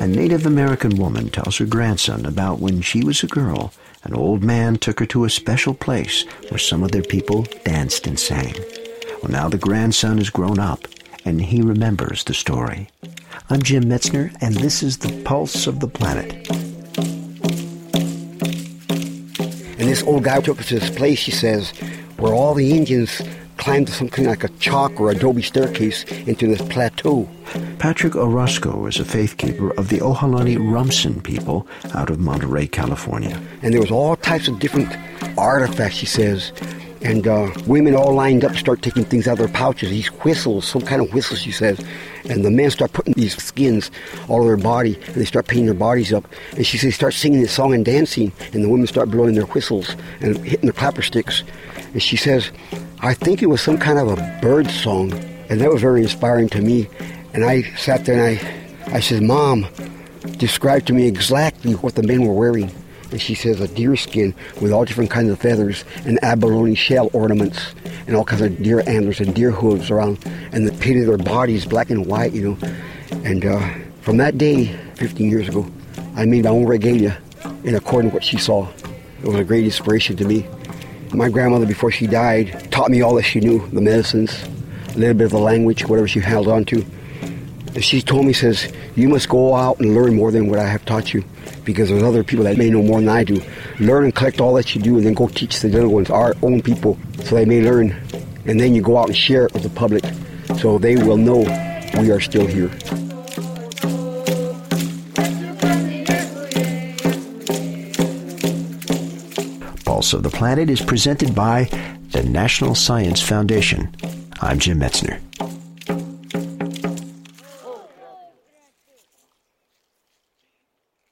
A Native American woman tells her grandson about when she was a girl, an old man took her to a special place where some of their people danced and sang. Well, now the grandson is grown up, and he remembers the story. I'm Jim Metzner, and this is the Pulse of the Planet. And this old guy took us to this place, he says, where all the Indians climbed something like a chalk or adobe staircase into this plateau. Patrick Orozco is a faith keeper of the Ohlone Rumsen people out of Monterey, California. And there was all types of different artifacts, he says. And uh, women all lined up to start taking things out of their pouches, these whistles, some kind of whistles, he says. And the men start putting these skins all over their body, and they start painting their bodies up. And she says, they start singing this song and dancing, and the women start blowing their whistles and hitting their clapper sticks. And she says, I think it was some kind of a bird song, and that was very inspiring to me. And I sat there and I, I said, Mom, describe to me exactly what the men were wearing. And she says a deer skin with all different kinds of feathers and abalone shell ornaments and all kinds of deer antlers and deer hooves around. And they of their bodies black and white, you know. And uh, from that day, 15 years ago, I made my own regalia in accordance with what she saw. It was a great inspiration to me. My grandmother, before she died, taught me all that she knew, the medicines, a little bit of the language, whatever she held on to. She told me, says, you must go out and learn more than what I have taught you because there's other people that may know more than I do. Learn and collect all that you do and then go teach the little ones, our own people, so they may learn. And then you go out and share it with the public so they will know we are still here. Pulse of the Planet is presented by the National Science Foundation. I'm Jim Metzner.